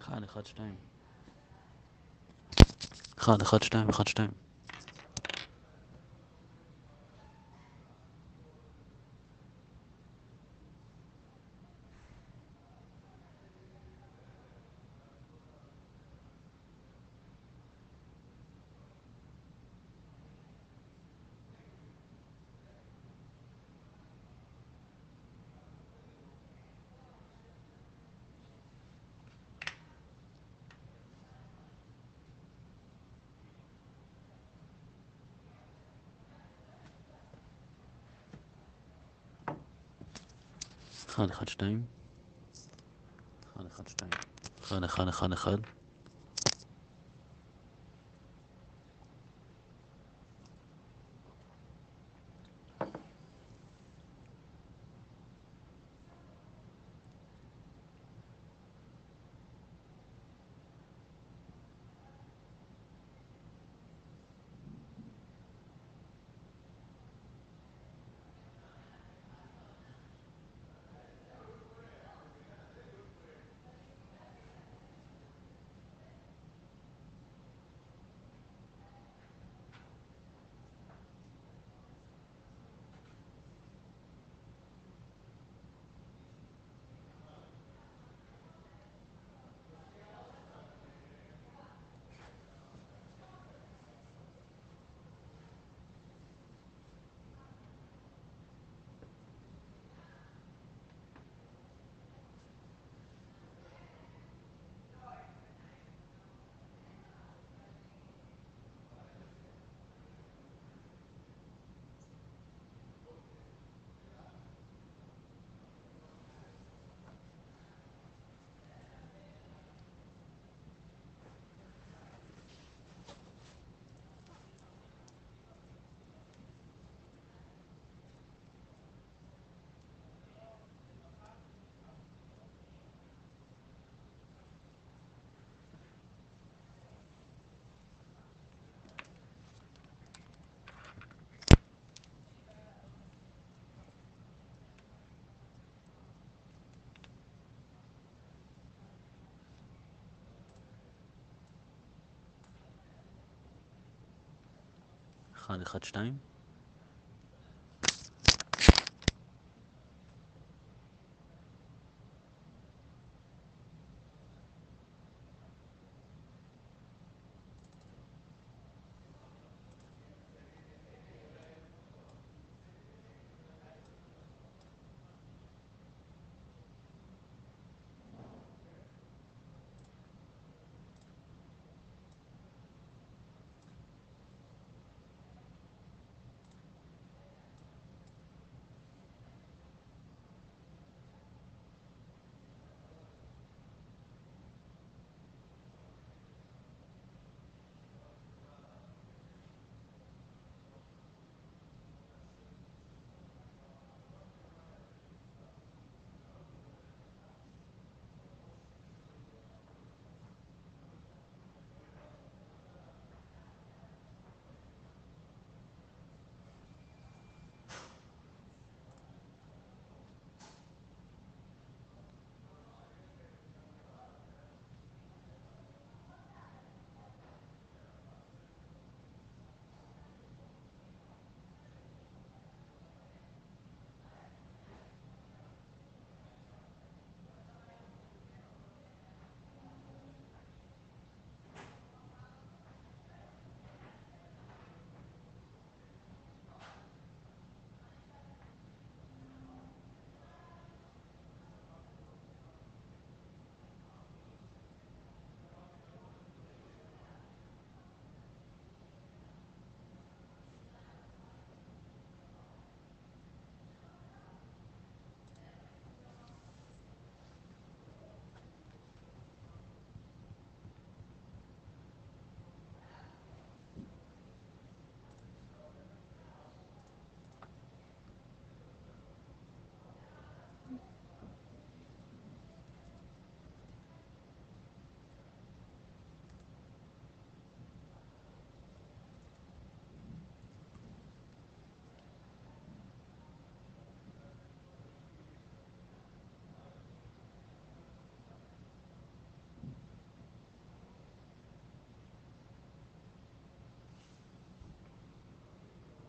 אחד, אחד, שתיים. אחד, אחד, שתיים, אחד, שתיים. אחד, אחד, שתיים. אחד, אחד, שתיים. אחד, אחד, אחד, אחד. 1 1 2